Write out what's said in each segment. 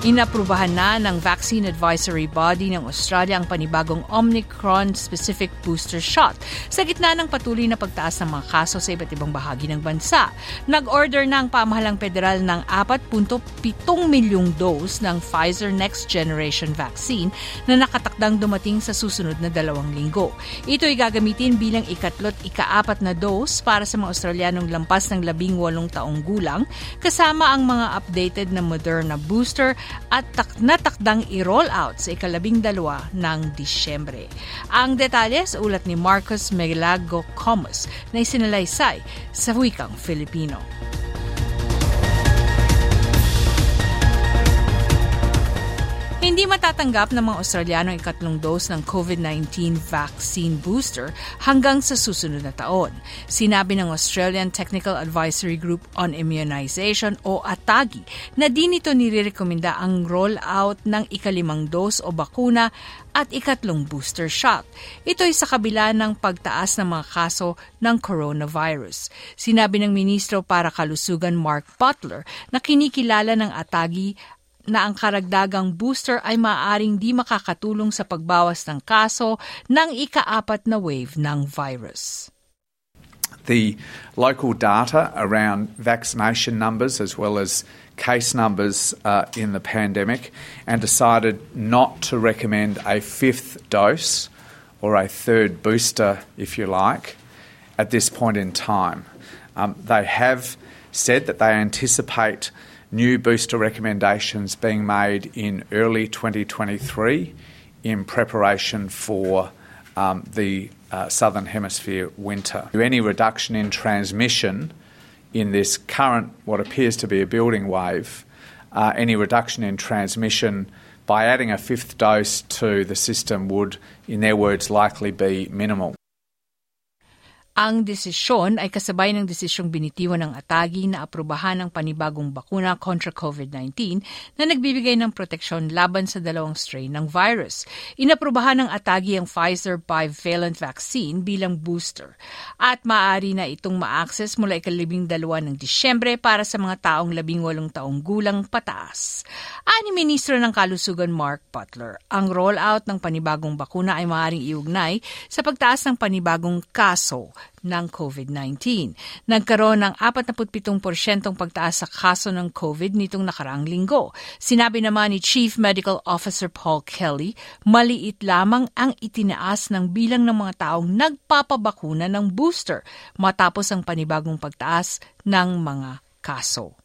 Inaprubahan na ng Vaccine Advisory Body ng Australia ang panibagong Omicron-specific booster shot sa gitna ng patuloy na pagtaas ng mga kaso sa iba't ibang bahagi ng bansa. Nag-order na ang pamahalang federal ng 4.7 milyong dose ng Pfizer Next Generation vaccine na nakatakdang dumating sa susunod na dalawang linggo. Ito ay gagamitin bilang ikatlot ikaapat na dose para sa mga Australianong lampas ng labing walong taong gulang kasama ang mga updated na Moderna booster at tak natakdang i-roll out sa ikalabing dalawa ng Disyembre. Ang detalye sa ulat ni Marcos Melago Comus na isinalaysay sa wikang Filipino. Hindi matatanggap ng mga Australiano ang ikatlong dose ng COVID-19 vaccine booster hanggang sa susunod na taon. Sinabi ng Australian Technical Advisory Group on Immunization o ATAGI na di nito nirekomenda ang rollout ng ikalimang dose o bakuna at ikatlong booster shot. Ito ay sa kabila ng pagtaas ng mga kaso ng coronavirus. Sinabi ng Ministro para Kalusugan Mark Butler na kinikilala ng ATAGI na ang karagdagang booster ay maaaring di makakatulong sa pagbawas ng kaso ng ikaapat na wave ng virus. The local data around vaccination numbers as well as case numbers uh, in the pandemic and decided not to recommend a fifth dose or a third booster, if you like, at this point in time. Um, they have said that they anticipate new booster recommendations being made in early 2023 in preparation for um, the uh, Southern Hemisphere winter. Any reduction in transmission in this current, what appears to be a building wave, uh, any reduction in transmission by adding a fifth dose to the system would, in their words, likely be minimal. Ang desisyon ay kasabay ng desisyong binitiwan ng Atagi na aprubahan ang panibagong bakuna kontra COVID-19 na nagbibigay ng proteksyon laban sa dalawang strain ng virus. Inaprubahan ng Atagi ang Pfizer bivalent vaccine bilang booster at maaari na itong ma-access mula ikalibing dalawa ng Disyembre para sa mga taong labing walong taong gulang pataas. Ani Ministro ng Kalusugan Mark Butler, ang rollout ng panibagong bakuna ay maaaring iugnay sa pagtaas ng panibagong kaso ng COVID-19. Nagkaroon ng 47% pagtaas sa kaso ng COVID nitong nakaraang linggo. Sinabi naman ni Chief Medical Officer Paul Kelly, maliit lamang ang itinaas ng bilang ng mga taong nagpapabakuna ng booster matapos ang panibagong pagtaas ng mga kaso.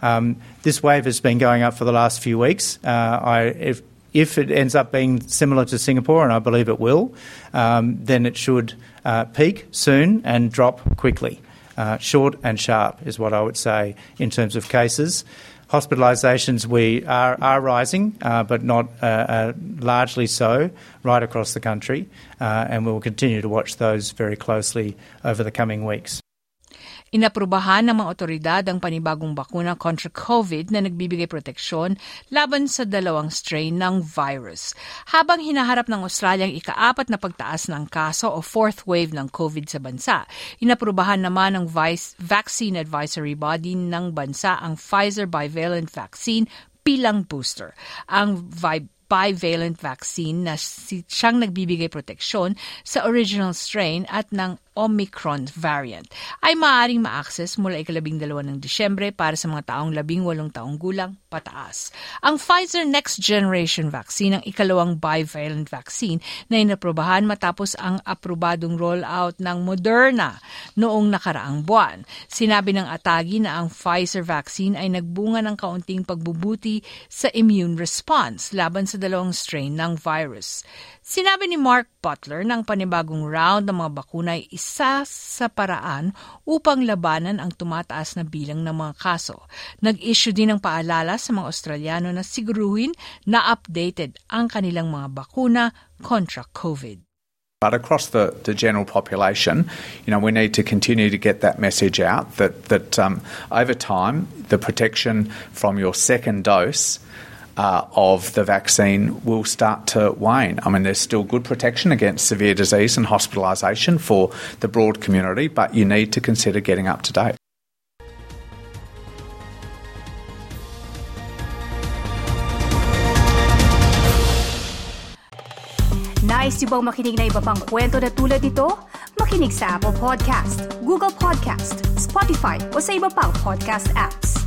Um, this wave has been going up for the last few weeks. Uh, I, if, if it ends up being similar to Singapore, and I believe it will, um, then it should uh, peak soon and drop quickly. Uh, short and sharp is what I would say in terms of cases. Hospitalisations we are, are rising, uh, but not uh, uh, largely so right across the country, uh, and we will continue to watch those very closely over the coming weeks. Inaprubahan ng mga otoridad ang panibagong bakuna kontra COVID na nagbibigay proteksyon laban sa dalawang strain ng virus. Habang hinaharap ng Australia ang ikaapat na pagtaas ng kaso o fourth wave ng COVID sa bansa, inaprubahan naman ng Vice Vaccine Advisory Body ng bansa ang Pfizer bivalent vaccine bilang booster. Ang vi- bivalent vaccine na siyang nagbibigay proteksyon sa original strain at ng Omicron variant ay maaaring ma-access mula ikalabing dalawa ng Disyembre para sa mga taong labing walong taong gulang pataas. Ang Pfizer Next Generation vaccine ang ikalawang bivalent vaccine na inaprobahan matapos ang aprobadong rollout ng Moderna noong nakaraang buwan. Sinabi ng Atagi na ang Pfizer vaccine ay nagbunga ng kaunting pagbubuti sa immune response laban sa dalawang strain ng virus. Sinabi ni Mark Butler ng panibagong round ng mga bakuna ay isa sa paraan upang labanan ang tumataas na bilang ng mga kaso. Nag-issue din ng paalala sa mga Australiano na siguruhin na updated ang kanilang mga bakuna kontra COVID. But across the, the general population, you know, we need to continue to get that message out that, that um, over time, the protection from your second dose uh, of the vaccine will start to wane. I mean, there's still good protection against severe disease and hospitalisation for the broad community, but you need to consider getting up to date. Nice yung bang makinig na iba pang kwento na tulad ito? Makinig sa Apple Podcast, Google Podcast, Spotify o sa iba pang podcast apps.